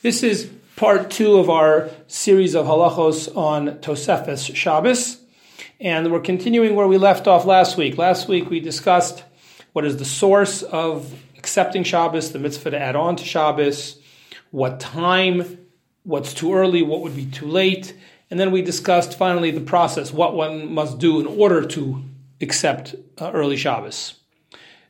This is part two of our series of halachos on Tosefes Shabbos, and we're continuing where we left off last week. Last week we discussed what is the source of accepting Shabbos, the mitzvah to add on to Shabbos, what time, what's too early, what would be too late, and then we discussed finally the process, what one must do in order to accept uh, early Shabbos.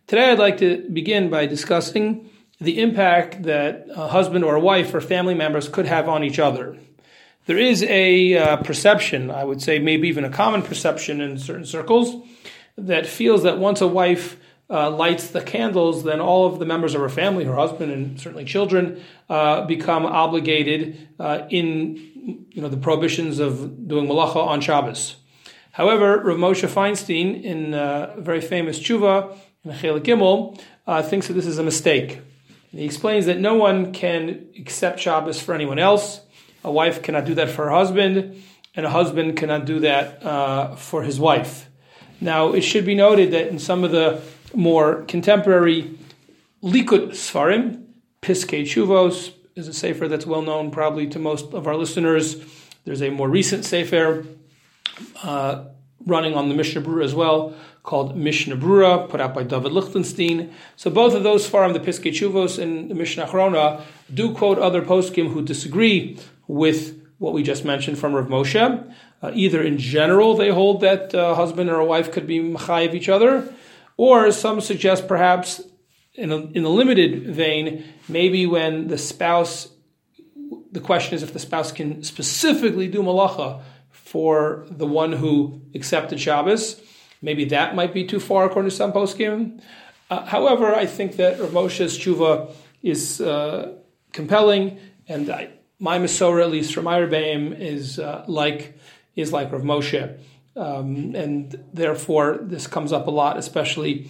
Today I'd like to begin by discussing the impact that a husband or a wife or family members could have on each other. There is a uh, perception, I would say maybe even a common perception in certain circles, that feels that once a wife uh, lights the candles, then all of the members of her family, her husband and certainly children, uh, become obligated uh, in you know the prohibitions of doing malacha on Shabbos. However, Rav Moshe Feinstein, in uh, a very famous tshuva in Chelik Gimel, uh, thinks that this is a mistake. He explains that no one can accept Shabbos for anyone else. A wife cannot do that for her husband, and a husband cannot do that uh, for his wife. Now, it should be noted that in some of the more contemporary Likud Sfarim, Piskei Teshuvos is a sefer that's well known probably to most of our listeners. There's a more recent sefer uh, running on the Mishnah Berurah as well, called Mishnah Berurah, put out by David Lichtenstein. So both of those farm, the Piskei Teshuvos and the Mishnah Achrona, do quote other poskim who disagree with what we just mentioned from Rav Moshe. Uh, either in general they hold that a uh, husband or a wife could be of each other, or some suggest perhaps in a, in a limited vein, maybe when the spouse, the question is if the spouse can specifically do malacha for the one who accepted Shabbos. Maybe that might be too far according to some poskim. Uh, however, I think that Rav Moshe's tshuva is uh, compelling, and I, my Masorah, at least from Irabaim, is uh, like is like Rav Moshe, um, and therefore this comes up a lot, especially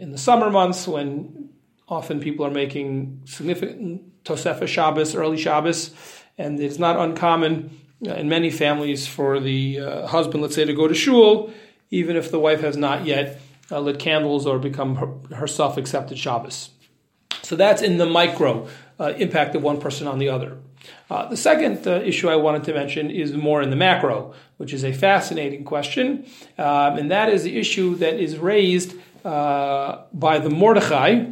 in the summer months when often people are making significant Tosefah Shabbos, early Shabbos, and it's not uncommon uh, in many families for the uh, husband, let's say, to go to shul, even if the wife has not yet uh, lit candles or become her, herself accepted Shabbos. So that's in the micro uh, impact of one person on the other. Uh, the second uh, issue I wanted to mention is more in the macro, which is a fascinating question, um, and that is the issue that is raised by the Mordechai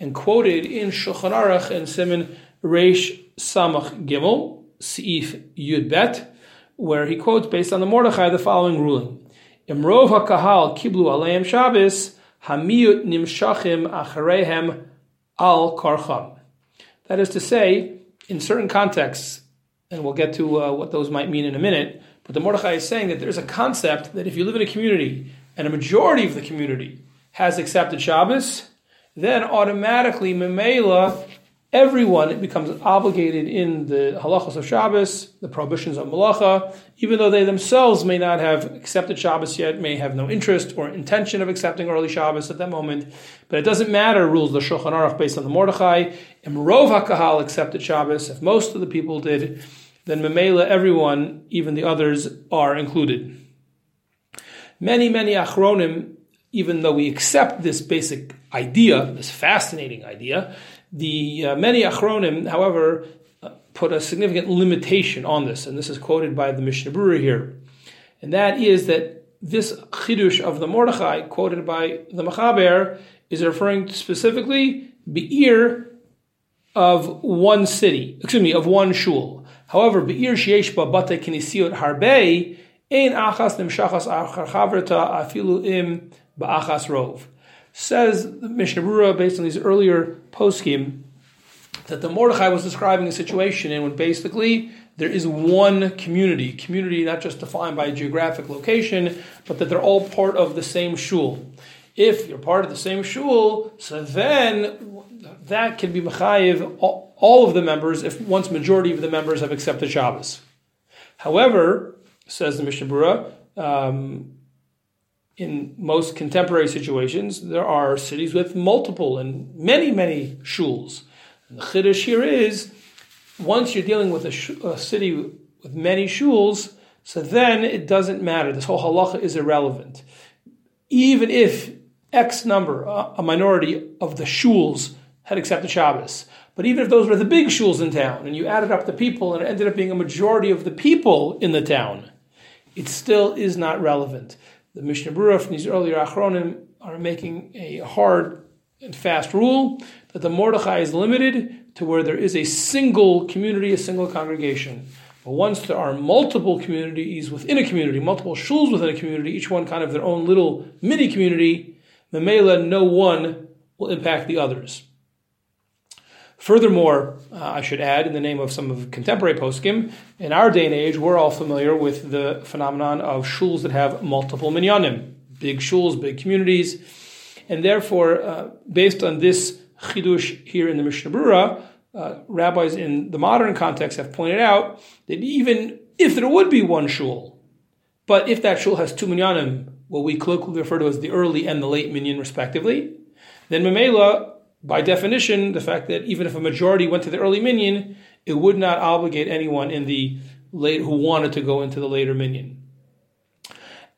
and quoted in Shulchan Aruch and Simon Reish Samach Gimel, Seif Yud Bet, where he quotes based on the Mordechai the following ruling: Imrov hakahal kiblu aleim Shabbos hamiyut nimshachim acharehem al karcham. That is to say, in certain contexts, and we'll get to uh, what those might mean in a minute. But the Mordechai is saying that there's a concept that if you live in a community and a majority of the community has accepted Shabbos, then automatically Memela everyone becomes obligated in the halachos of Shabbos, the prohibitions of malacha, even though they themselves may not have accepted Shabbos yet, may have no interest or intention of accepting early Shabbos at that moment. But it doesn't matter, rules the Shulchan Aruch based on the Mordechai. Imrov HaKahal accepted Shabbos. If most of the people did, then Memela, everyone, even the others, are included. Many, many Achronim, even though we accept this basic idea, this fascinating idea, the uh, many Achronim, however, uh, put a significant limitation on this, and this is quoted by the Mishnah Berurah here, and that is that this chidush of the Mordechai, quoted by the Machaber, is referring to specifically Be'ir of one city, excuse me, of one shul. However, Be'ir sheyeshba bate kinisiot harbe, ein achas nimshachas achar chavrta afilu im ba'achas rov. Says the Mishnah Berurah, based on these earlier poskim, that the Mordechai was describing a situation in when basically there is one community, community not just defined by a geographic location, but that they're all part of the same shul. If you're part of the same shul, so then that can be mechayiv all of the members if once majority of the members have accepted Shabbos. However, says the Mishnah Berurah, um, in most contemporary situations, there are cities with multiple and many, many shuls. And the chiddush here is, once you're dealing with a, sh- a, city with many shuls, so then it doesn't matter. This whole halacha is irrelevant. Even if X number, a minority of the shuls, had accepted Shabbos, But even if those were the big shuls in town, and you added up the people, and it ended up being a majority of the people in the town, it still is not relevant. The Mishnah Berurah from these earlier Achronim are making a hard and fast rule that the Mordechai is limited to where there is a single community, a single congregation. But once there are multiple communities within a community, multiple shuls within a community, each one kind of their own little mini community, Memela, no one will impact the others. Furthermore, uh, I should add, in the name of some of contemporary poskim, in our day and age, we're all familiar with the phenomenon of shuls that have multiple minyanim, big shuls, big communities, and therefore, uh, based on this chidush here in the Mishnah Berurah, uh, rabbis in the modern context have pointed out that even if there would be one shul, but if that shul has two minyanim, what we colloquially refer to as the early and the late minyan, respectively, then Mamela, by definition, the fact that even if a majority went to the early minyan, it would not obligate anyone in the late who wanted to go into the later minyan.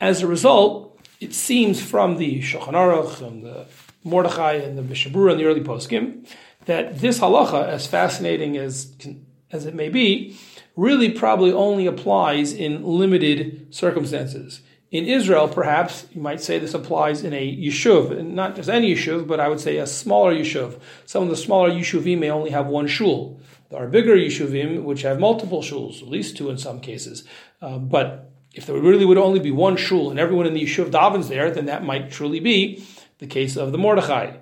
As a result, it seems from the Shulchan Aruch and the Mordechai and the Mishnah Berurah and the early poskim that this halacha, as fascinating as as it may be, really probably only applies in limited circumstances. In Israel, perhaps you might say this applies in a yishuv, and not just any yishuv, but I would say a smaller yishuv. Some of the smaller yishuvim may only have one shul. There are bigger yishuvim which have multiple shuls, at least two in some cases. Uh, but if there really would only be one shul and everyone in the yishuv davens there, then that might truly be the case of the Mordechai.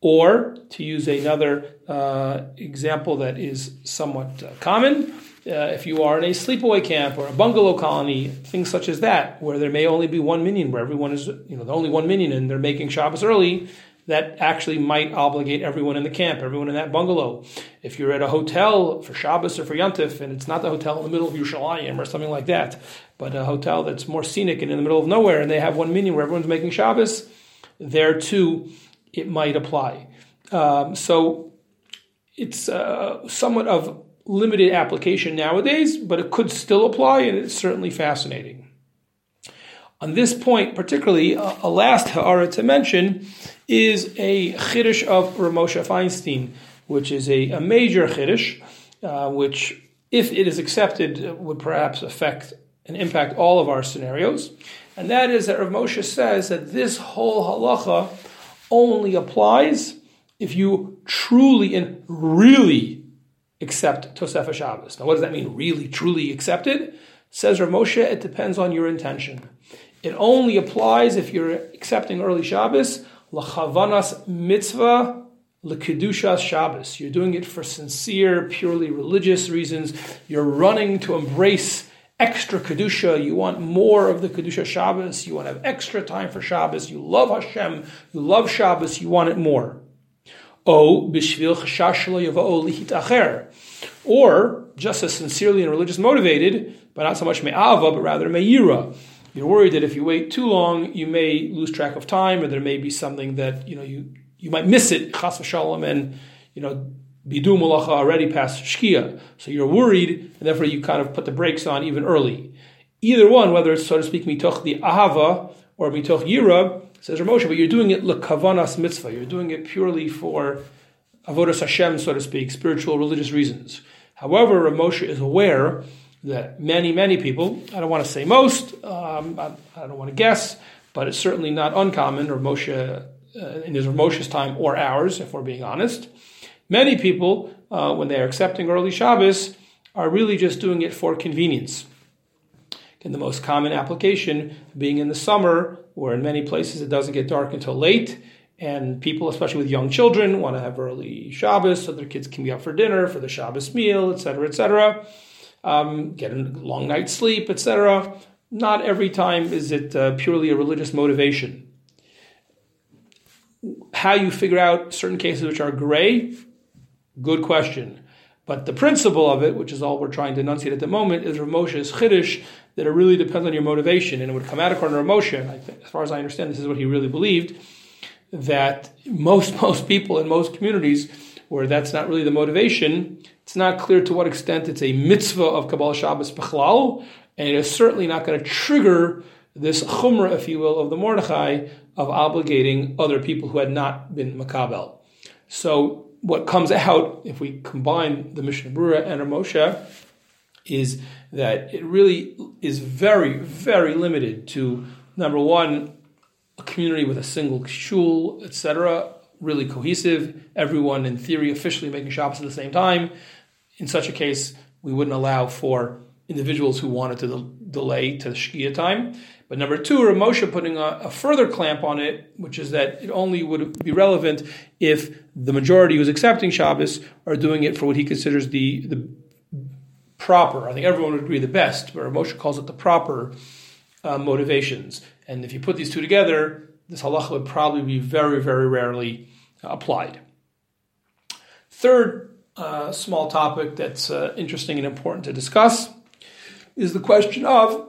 Or, to use another uh, example that is somewhat uh, common, uh, if you are in a sleepaway camp or a bungalow colony, things such as that, where there may only be one minyan, where everyone is, you know, the only one minyan and they're making Shabbos early, that actually might obligate everyone in the camp, everyone in that bungalow. If you're at a hotel for Shabbos or for Yantif, and it's not the hotel in the middle of Yerushalayim or something like that, but a hotel that's more scenic and in the middle of nowhere, and they have one minyan where everyone's making Shabbos, there too it might apply. Um, so it's uh, somewhat of limited application nowadays, but it could still apply, and it's certainly fascinating. On this point, particularly, uh, a last ha'ara to mention is a chiddush of Ramosha Feinstein, which is a, a major chiddush, uh, which, if it is accepted, would perhaps affect and impact all of our scenarios. And that is that Rav Moshe says that this whole halacha only applies if you truly and really accept Tosefah Shabbos. Now, what does that mean? Really, truly accepted? Says Rav Moshe, it depends on your intention. It only applies if you're accepting early Shabbos, lachavanas mitzvah lekedushas Shabbos. You're doing it for sincere, purely religious reasons. You're running to embrace extra kedusha. You want more of the kedusha Shabbos. You want to have extra time for Shabbos. You love Hashem. You love Shabbos. You want it more. O bishvil acher. Or just as sincerely and religious motivated, but not so much me'ava, but rather me'ira. You're worried that if you wait too long, you may lose track of time, or there may be something that you know you you might miss it, chas v'shalom, and you know bidu malacha already past shkia. So you're worried, and therefore you kind of put the brakes on even early. Either one, whether it's so to speak mitoch the ahava or mitoch yira, says Ramosha, but you're doing it lekavanas mitzvah. You're doing it purely for avodas Hashem, so to speak, spiritual religious reasons. However, Ramosha is aware that many, many people, I don't want to say most, um, I, I, don't want to guess, but it's certainly not uncommon, Ramosha, uh, in his Ramosha's time or ours, if we're being honest, Many people, uh, when they are accepting early Shabbos, are really just doing it for convenience. And the most common application being in the summer, where in many places it doesn't get dark until late, and people, especially with young children, want to have early Shabbos so their kids can be up for dinner, for the Shabbos meal, etc., etc., um, get a long night's sleep, etc. Not every time is it uh, purely a religious motivation. How you figure out certain cases which are gray Good question. But the principle of it, which is all we're trying to enunciate at the moment, is Rav Moshe's chiddush that it really depends on your motivation, and it would come out according to think, as far as I understand, this is what he really believed that most most people in most communities where that's not really the motivation, it's not clear to what extent it's a mitzvah of Kabbalah Shabbos Bechlal, and it is certainly not going to trigger this chumrah, if you will, of the Mordechai of obligating other people who had not been makabel. So what comes out if we combine the Mishnah Brura and Moshe is that it really is very, very limited to number one, a community with a single shul, etc., really cohesive, everyone in theory officially making Shabbos at the same time. In such a case, we wouldn't allow for individuals who wanted to delay to Shkia time. But number two, Rav Moshe putting a, a, further clamp on it, which is that it only would be relevant if the majority who's accepting Shabbos are doing it for what he considers the, the proper, I think everyone would agree the best, but Moshe calls it the proper uh, motivations. And if you put these two together, this halacha would probably be very, very rarely applied. Third uh, small topic that's uh, interesting and important to discuss is the question of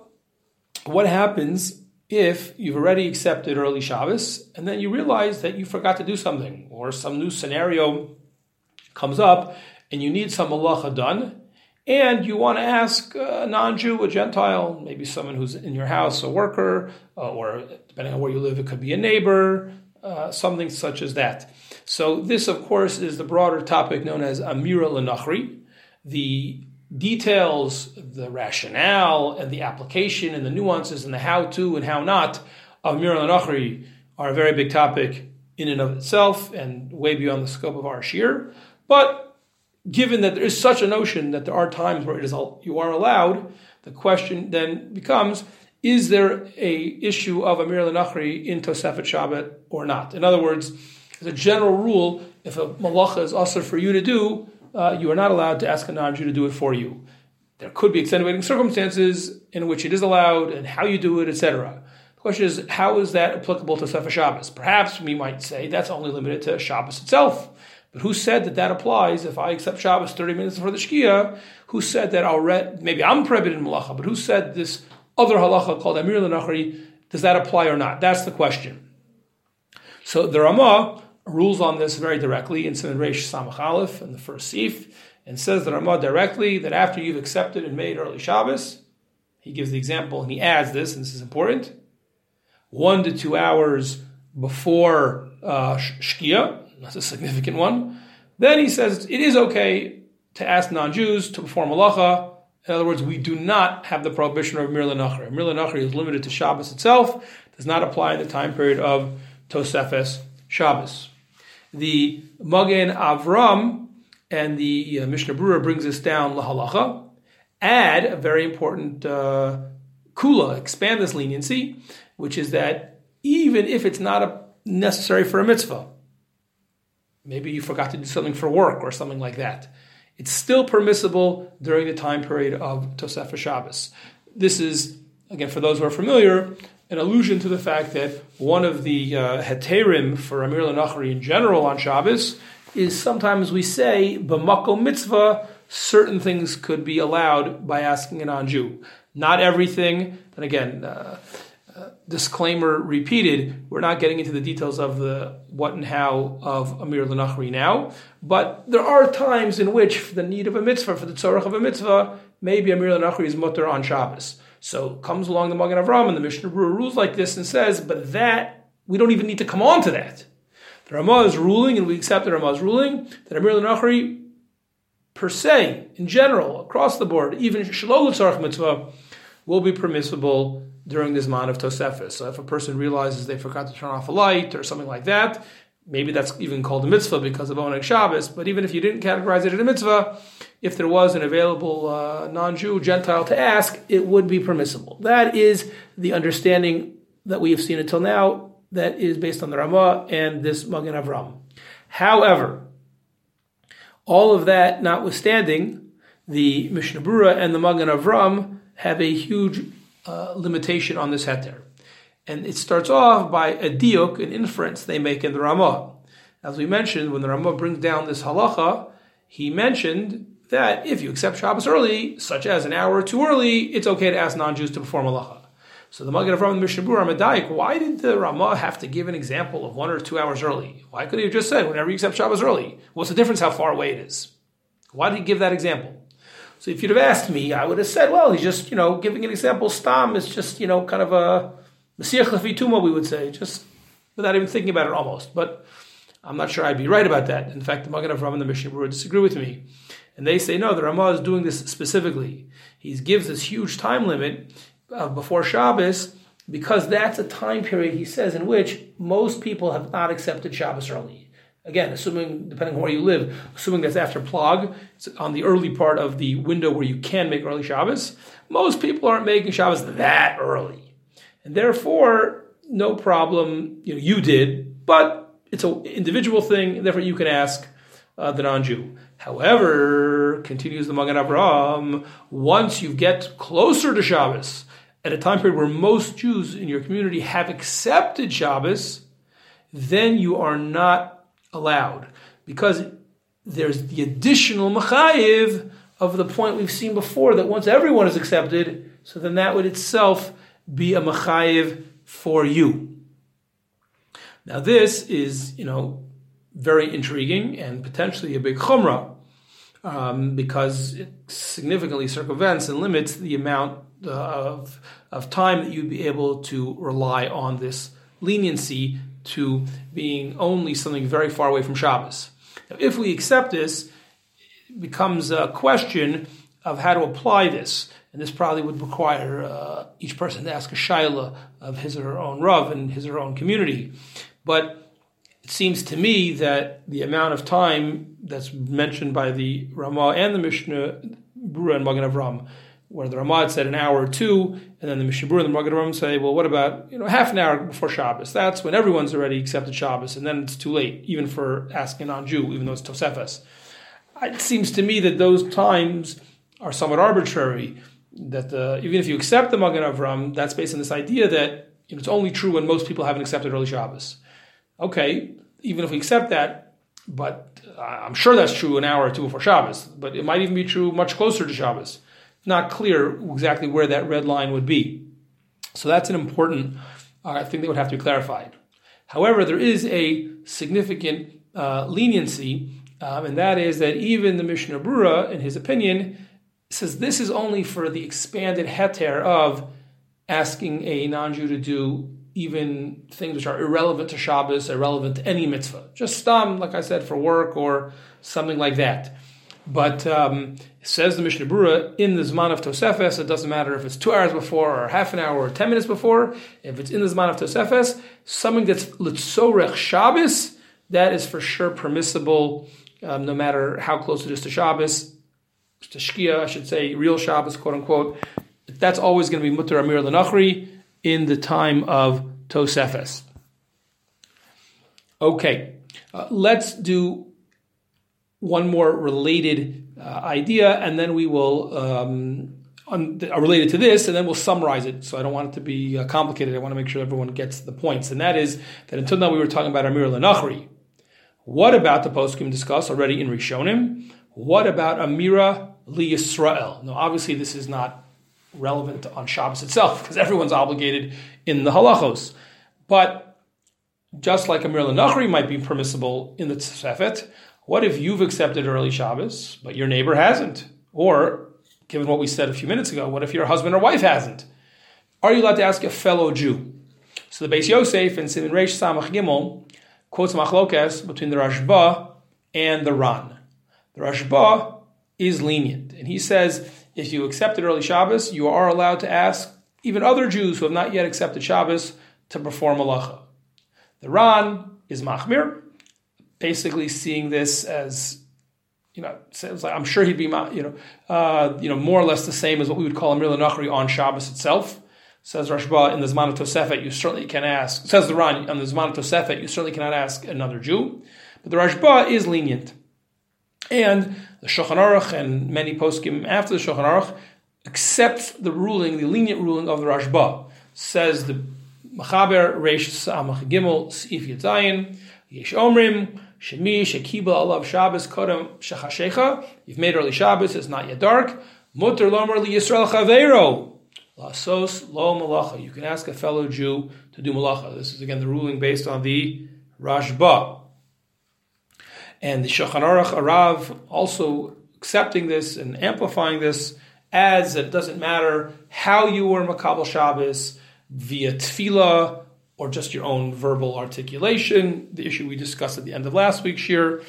what happens if you've already accepted early Shabbos and then you realize that you forgot to do something or some new scenario comes up and you need some malacha done and you want to ask a non-Jew, a Gentile, maybe someone who's in your house, a worker, uh, or depending on where you live, it could be a neighbor, uh, something such as that. So this, of course, is the broader topic known as Amira Lenachri. The details, the rationale, and the application, and the nuances, and the how-to and how not of Amira Lenachri are a very big topic in and of itself, and way beyond the scope of our shir. But given that there is such a notion that there are times where it is you are allowed, the question then becomes: Is there a issue of Amir Lenachri in Tosefet Shabbat or not? In other words, as a general rule, if a malacha is also for you to do, uh, you are not allowed to ask a non-Jew to do it for you. There could be extenuating circumstances in which it is allowed, and how you do it, etc. The question is, how is that applicable to Sefer Shabbos? Perhaps we might say that's only limited to Shabbos itself. But who said that that applies if I accept Shabbos 30 minutes before the Shkia? Who said that I'll read, maybe I'm prohibited in Malacha, but who said this other halacha called Amir Lenachri, does that apply or not? That's the question. So the Ramah rules on this very directly in Simon Reish Samach Aleph in the first Sif, and says the Ramah directly that after you've accepted and made early Shabbos, he gives the example and he adds this, and this is important, one to two hours before uh, Shkia, that's a significant one. Then he says it is okay to ask non-Jews to perform halacha. In other words, we do not have the prohibition of Mir Nachri. Mir Nachri is limited to Shabbos itself, does not apply in the time period of Tosefes Shabbos. The Magen Avram and the uh, Mishnah Brura brings us down lahalacha. Add a very important uh, kula, expand this leniency, which is that even if it's not a, necessary for a mitzvah, Maybe you forgot to do something for work or something like that. It's still permissible during the time period of Tosefah Shabbos. This is, again, for those who are familiar, an allusion to the fact that one of the uh, heterim for Amir Lanachari in general on Shabbos is sometimes we say, b'mako mitzvah, certain things could be allowed by asking a non-Jew. Not everything, and again, uh, disclaimer repeated, we're not getting into the details of the what and how of Amir Lanachri now, but there are times in which, for the need of a mitzvah, for the tzorach of a mitzvah, maybe Amir Lanachri is mutter on Shabbos. So comes along the Magen Avram and the Mishnah rules like this and says, but that, we don't even need to come on to that. The Ramah is ruling, and we accept the Ramah's ruling, that Amir Lanachri, per se, in general, across the board, even Shalol Tzorach mitzvah, will be permissible during this month of Tosefis. So if a person realizes they forgot to turn off a light or something like that, maybe that's even called a mitzvah because of Oneg Shabbos. But even if you didn't categorize it as a mitzvah, if there was an available uh, non-Jew Gentile to ask, it would be permissible. That is the understanding that we have seen until now. That is based on the Ramah and this Magen Avram. However, all of that notwithstanding, the Mishnah Brura and the Magen Avram have a huge uh, limitation on this heter. And it starts off by a diuk, an inference they make in the Ramah. As we mentioned, when the Ramah brings down this halacha, he mentioned that if you accept Shabbos early, such as an hour or two early, it's okay to ask non-Jews to perform halacha. So the Magen Avram and Mishnah Brura Medayik, why did the Ramah have to give an example of one or two hours early? Why could he have just said whenever you accept Shabbos early? What's the difference how far away it is? Why did he give that example? So if you'd have asked me, I would have said, well, he's just, you know, giving an example. Stam is just, you know, kind of a Messiah Lefituma, we would say, just without even thinking about it almost. But I'm not sure I'd be right about that. In fact, the Magen Avram and the Mishnah Berurah disagree with me. And they say, no, the Ramah is doing this specifically. He gives this huge time limit uh, before Shabbos because that's a time period, he says, in which most people have not accepted Shabbos early. Again, assuming, depending on where you live, assuming that's after Plag, it's on the early part of the window where you can make early Shabbos, most people aren't making Shabbos that early. And therefore, no problem, you know, you did, but it's an individual thing, therefore you can ask uh, the non-Jew. However, continues the Magen Avraham, once you get closer to Shabbos, at a time period where most Jews in your community have accepted Shabbos, then you are not allowed because there's the additional machayiv of the point we've seen before that once everyone is accepted, so then that would itself be a machayiv for you. Now this is, you know, very intriguing and potentially a big chumrah um, because it significantly circumvents and limits the amount uh, of, of time that you'd be able to rely on this leniency to being only something very far away from Shabbos. Now, if we accept this, it becomes a question of how to apply this. And this probably would require uh, each person to ask a shaila of his or her own rav and his or her own community. But it seems to me that the amount of time that's mentioned by the Ramah and the Mishnah, Berurah and Magen Avram, where the Ramah said an hour or two, and then the Mishnah Berurah and the Magen Avram say, well, what about you know half an hour before Shabbos? That's when everyone's already accepted Shabbos, and then it's too late, even for asking a non-Jew, even though it's Tosefes. It seems to me that those times are somewhat arbitrary. That the, even if you accept the Magen Avram, that's based on this idea that you know, it's only true when most people haven't accepted early Shabbos. Okay, even if we accept that, but uh, I'm sure that's true an hour or two before Shabbos, but it might even be true much closer to Shabbos. Not clear exactly where that red line would be. So that's an important uh, thing that would have to be clarified. However, there is a significant uh, leniency, um, and that is that even the Mishnah Berurah, in his opinion, says this is only for the expanded heter of asking a non-Jew to do even things which are irrelevant to Shabbos, irrelevant to any mitzvah. Just um, like I said, for work or something like that. But um, says the Mishnah Berurah, in the Zman of Tosefes, it doesn't matter if it's two hours before or half an hour or ten minutes before. If it's in the Zman of Tosefes, something that's Litzorech Shabbos, that is for sure permissible, um, no matter how close it is to Shabbos. To Shkia, I should say, real Shabbos, quote unquote. That's always going to be Mutter Amir Lenachri in the time of Tosefes. Okay, uh, let's do one more related uh, idea, and then we will um, un- uh, related to this, and then we'll summarize it. So I don't want it to be uh, complicated. I want to make sure everyone gets the points, and that is that until now we were talking about Amir Lenachri. What about the poskim discussed already in Rishonim? What about Amira Li Yisrael? Now, obviously, this is not relevant on Shabbos itself because everyone's obligated in the halachos. But just like a Mir Nachri might be permissible in the Tzefet, what if you've accepted early Shabbos, but your neighbor hasn't? Or, given what we said a few minutes ago, what if your husband or wife hasn't? Are you allowed to ask a fellow Jew? So the Beis Yosef in Simin Reish Samach Gimel quotes Machlokes between the Rashba and the Ran. The Rashba is lenient, and he says if you accepted early Shabbos, you are allowed to ask even other Jews who have not yet accepted Shabbos to perform malacha. The Ran is machmir, basically seeing this as you know, sounds like I'm sure he'd be, you know, uh, you know, more or less the same as what we would call a Mir Nachri on Shabbos itself. Says Rashba in the Zman Tosefet, you certainly can ask. Says the Ran on the Zman Tosefet, you certainly cannot ask another Jew, but the Rashba is lenient, and the Shulchan Aruch and many poskim after the Shulchan Aruch accepts the ruling, the lenient ruling of the Rashba. Says the Machaber Reish Samach Gimel Sif Yitzayin Yesh Omrim Shemi Shekibel Alav Shabbos Kodem Shechashecha. You've made early Shabbos; it's not yet dark. Mutter Lomer Yisrael Chaveiro. Lasos Lo Malacha. You can ask a fellow Jew to do malacha. This is again the ruling based on the Rashba. And the Shulchan Aruch HaRav also accepting this and amplifying this adds that it doesn't matter how you were Makabal Shabbos via tefillah or just your own verbal articulation, the issue we discussed at the end of last week's year.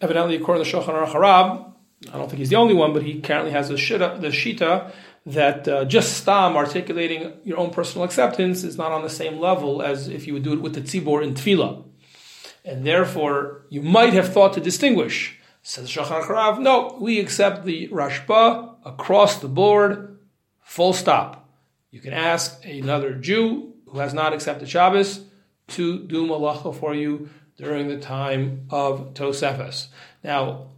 Evidently, according to Shulchan Aruch Harab, I don't think he's the only one, but he currently has the shita, the shita that uh, just stam articulating your own personal acceptance is not on the same level as if you would do it with the tzibor in tefillah. And therefore, you might have thought to distinguish. Says Shulchan Aruch no, we accept the Rashba across the board, full stop. You can ask another Jew who has not accepted Shabbos to do malacha for you during the time of Tosefes. Now,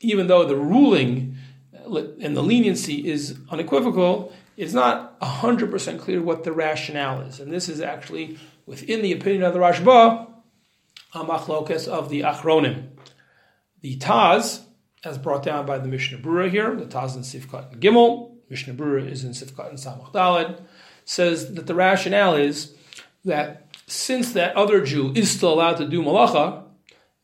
even though the ruling uh, and the leniency is unequivocal, it's not 100% clear what the rationale is. And this is actually within the opinion of the Rashba, a machlokas of the Achronim. The Taz, as brought down by the Mishnah Brura here, the Taz in Sifkat and Gimel, Mishnah Brura is in Sifkat and Samach Daled, says that the rationale is that since that other Jew is still allowed to do malacha,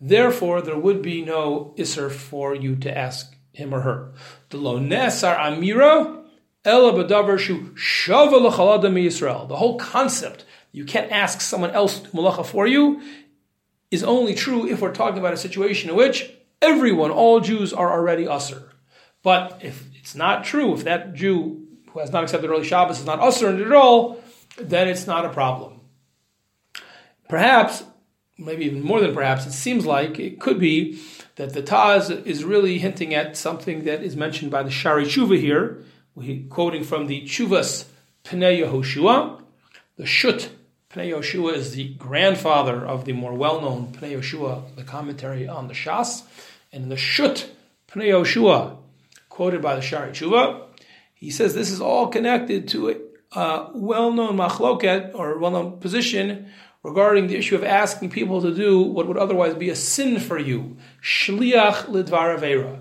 therefore there would be no isser for you to ask him or her. The lo nesar amira Yisrael. The whole concept you can't ask someone else to malacha for you is only true if we're talking about a situation in which everyone, all Jews, are already usher. But if it's not true, if that Jew who has not accepted early Shabbos is not usher at all, then it's not a problem. Perhaps, maybe even more than perhaps, it seems like it could be that the Taz is really hinting at something that is mentioned by the Shari Tshuva here, quoting from the Chuvas Pnei Yehoshua, the Shut Pnei Yoshua is the grandfather of the more well-known Pnei Yoshua, the commentary on the Shas, and the Shut Pnei Yoshua, quoted by the Shari Tshuva, he says this is all connected to a well-known machloket or well-known position regarding the issue of asking people to do what would otherwise be a sin for you, shliach lidvar avera.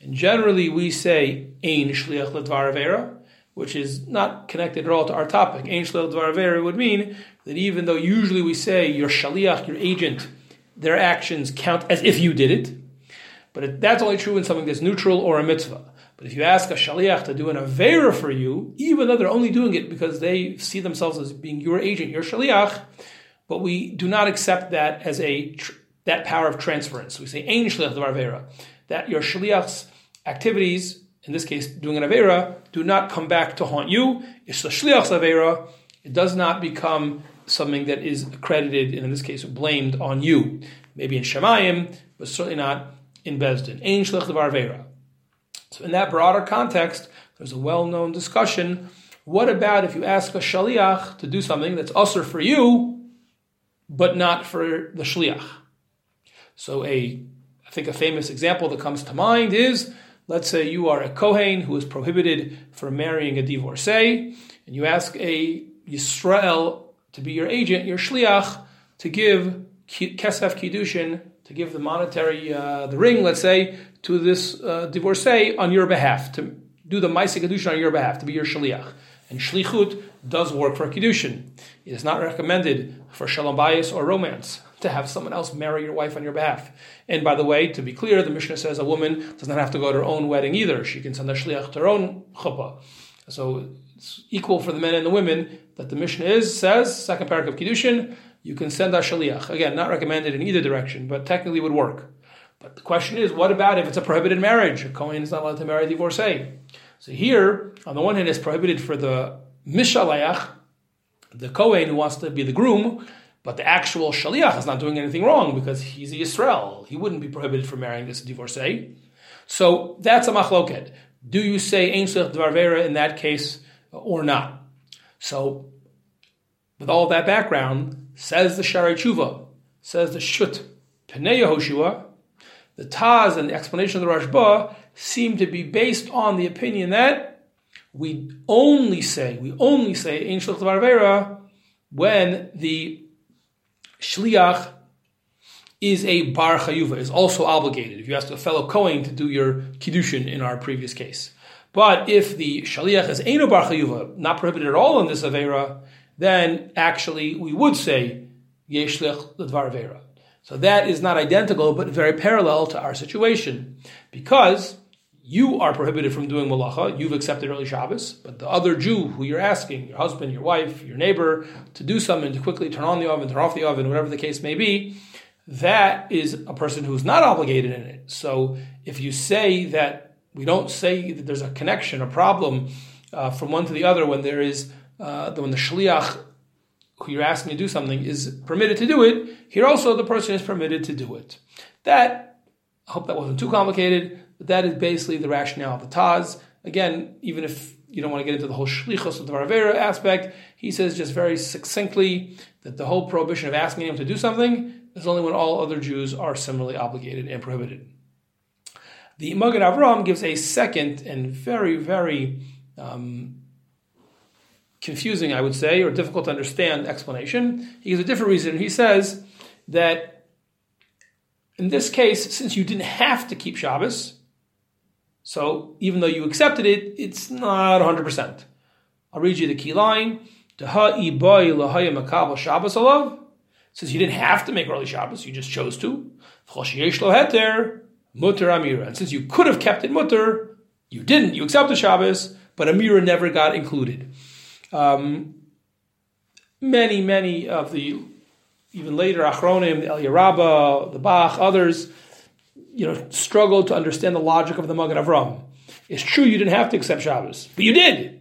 And generally we say ein shliach lidvar avera, which is not connected at all to our topic. Ein shliach lidvar avera would mean that even though usually we say your shaliach, your agent, their actions count as if you did it, but that's only true in something that's neutral or a mitzvah. But if you ask a shaliach to do an avera for you, even though they're only doing it because they see themselves as being your agent, your shaliach, but we do not accept that as a that power of transference. We say ein shaliach avera, that your shaliach's activities, in this case doing an avera, do not come back to haunt you. It's the shaliach's avera. It does not become something that is accredited, and in this case, blamed on you. Maybe in Shemayim, but certainly not in Bezdin. Ein Shlech Devar So in that broader context, there's a well-known discussion. What about if you ask a shaliach to do something that's usher for you, but not for the shliach? So a, I think a famous example that comes to mind is, let's say you are a kohen who is prohibited from marrying a divorcee, and you ask a Yisrael to be your agent, your shliach, to give kesef kiddushin, to give the monetary, uh, the ring, let's say, to this uh, divorcee on your behalf, to do the ma'aseh kiddushin on your behalf, to be your shliach. And shlichut does work for kiddushin. It is not recommended for shalom bayis or romance to have someone else marry your wife on your behalf. And by the way, to be clear, the Mishnah says a woman does not have to go to her own wedding either. She can send a shliach to her own chuppah. So it's equal for the men and the women that the Mishnah is says second paragraph of kiddushin. You can send a shaliach again, not recommended in either direction, but technically would work. But the question is, what about if it's a prohibited marriage? A kohen is not allowed to marry a divorcee. So here, on the one hand, it's prohibited for the mishalayach, the kohen who wants to be the groom, but the actual shaliach is not doing anything wrong because he's a Yisrael. He wouldn't be prohibited from marrying this divorcee. So that's a machloket. Do you say ein dvar in that case or not? So, with all that background, says the Shari Tshuva, says the Shut Pnei Yehoshua, the Taz and the explanation of the Rashba seem to be based on the opinion that we only say, we only say Ein Shlich when the Shliach is a bar chayuva, is also obligated. If you ask a fellow Kohen to do your kiddushin in our previous case. But if the shaliach is eno bar chayuva, not prohibited at all in this avera, then actually we would say yeshlich ledvar avera. So that is not identical, but very parallel to our situation, because you are prohibited from doing malacha. You've accepted early Shabbos, but the other Jew who you're asking, your husband, your wife, your neighbor, to do something to quickly turn on the oven, turn off the oven, whatever the case may be, that is a person who's not obligated in it. So if you say that we don't say that there's a connection, a problem uh, from one to the other when there is uh, when the shliach you're asking to do something is permitted to do it, here also the person is permitted to do it. That I hope that wasn't too complicated. But that is basically the rationale of the Taz. Again, even if you don't want to get into the whole shlichus of the Varavera aspect, he says just very succinctly that the whole prohibition of asking him to do something is only when all other Jews are similarly obligated and prohibited. The Magen Avram gives a second and very, very um, confusing, I would say, or difficult to understand explanation. He gives a different reason. He says that in this case, since you didn't have to keep Shabbos, so even though you accepted it, it's not 100%. I'll read you the key line. Since you didn't have to make early Shabbos, you just chose to. Mutter Amira. And since you could have kept it mutter, you didn't. You accepted Shabbos, but Amira never got included. Um, many, many of the even later Achronim, the Rabbah, the Bach, others you know, struggled to understand the logic of the Magen Avram. It's true you didn't have to accept Shabbos, but you did.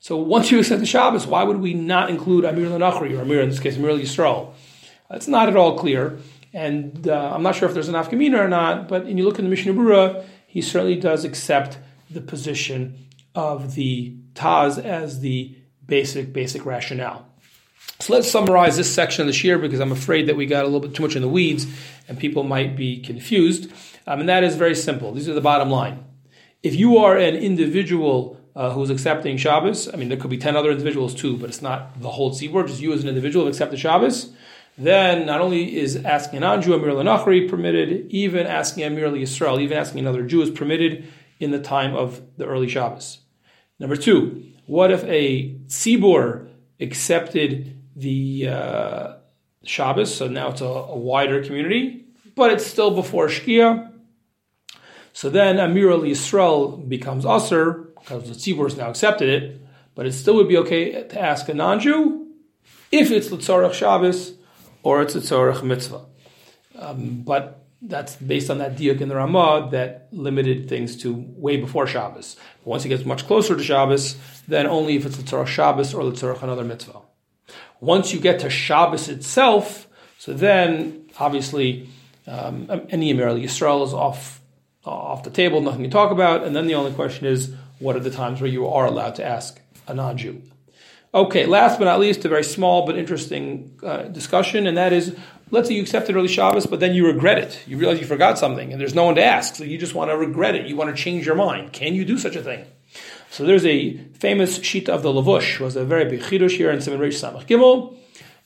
So once you accept the Shabbos, why would we not include Amir Lanachri, or Amir in this case, Amir Yisrael? It's not at all clear. And uh, I'm not sure if there's an Afkamina or not, but when you look in the Mishnah Berurah, he certainly does accept the position of the Taz as the basic, basic rationale. So let's summarize this section of the Shir because I'm afraid that we got a little bit too much in the weeds and people might be confused. Um, and that is very simple. These are the bottom line. If you are an individual uh, who's accepting Shabbos, I mean, there could be 10 other individuals too, but it's not the whole tzibur, just you as an individual have accepted Shabbos, then not only is asking an non-Jew Amir Lanachri permitted, even asking Amir Yisrael, even asking another Jew is permitted in the time of the early Shabbos. Number two, what if a tzibur accepted the uh, Shabbos, so now it's a, a, wider community, but it's still before Shkia. So then Amir al Yisrael becomes Aser, because the Tzibur has now accepted it, but it still would be okay to ask a non Jew if it's Litzorach Shabbos or it's Litzorach Mitzvah. Um, but that's based on that diuk in the Ramah that limited things to way before Shabbos. But once it gets much closer to Shabbos, then only if it's Litzorach Shabbos or the Litzorach another mitzvah. Once you get to Shabbos itself, so then obviously um, any Amir Yisrael is off off the table, nothing to talk about. And then the only question is, what are the times where you are allowed to ask a non-Jew? Okay, last but not least, a very small but interesting uh, discussion, and that is, let's say you accepted early Shabbos, but then you regret it. You realize you forgot something, and there's no one to ask, so you just want to regret it. You want to change your mind. Can you do such a thing? So there's a famous sheet of the Lavush, was a very big chidush here in Simon Reish Samach Gimel,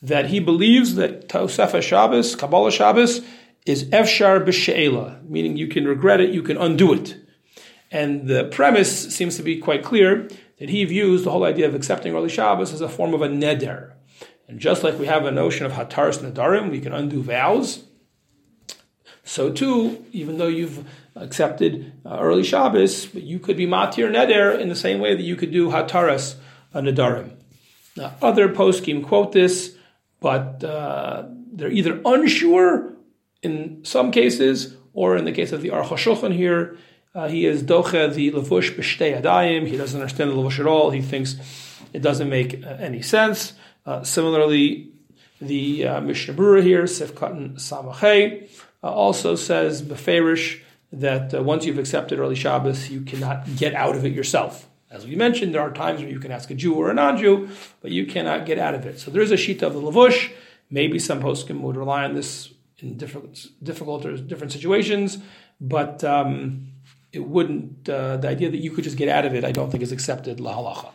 that he believes that Tosefah Shabbos, Kabbalah Shabbos, is Efshar B'She'ela, meaning you can regret it, you can undo it. And the premise seems to be quite clear that he views the whole idea of accepting early Shabbos as a form of a neder. And just like we have a notion of Hataris Nadarim, we can undo vows, so too, even though you've accepted uh, early Shabbos, but you could be matir neder in the same way that you could do hataras nedarim. Now, other poskim quote this, but uh, they're either unsure in some cases, or in the case of the Aruch here, uh, he is doche the levush b'shtei adayim. He doesn't understand the levush at all. He thinks it doesn't make uh, any sense. Uh, similarly, the uh, Mishnah Berurah here, Sif Katan Samachay, uh, also says beferish that uh, once you've accepted early Shabbos, you cannot get out of it yourself. As we mentioned, there are times where you can ask a Jew or a non-Jew, but you cannot get out of it. So there is a sheet of the lavush. Maybe some poskim would rely on this in different, difficult or different situations, but um, it wouldn't. Uh, the idea that you could just get out of it, I don't think, is accepted la halacha.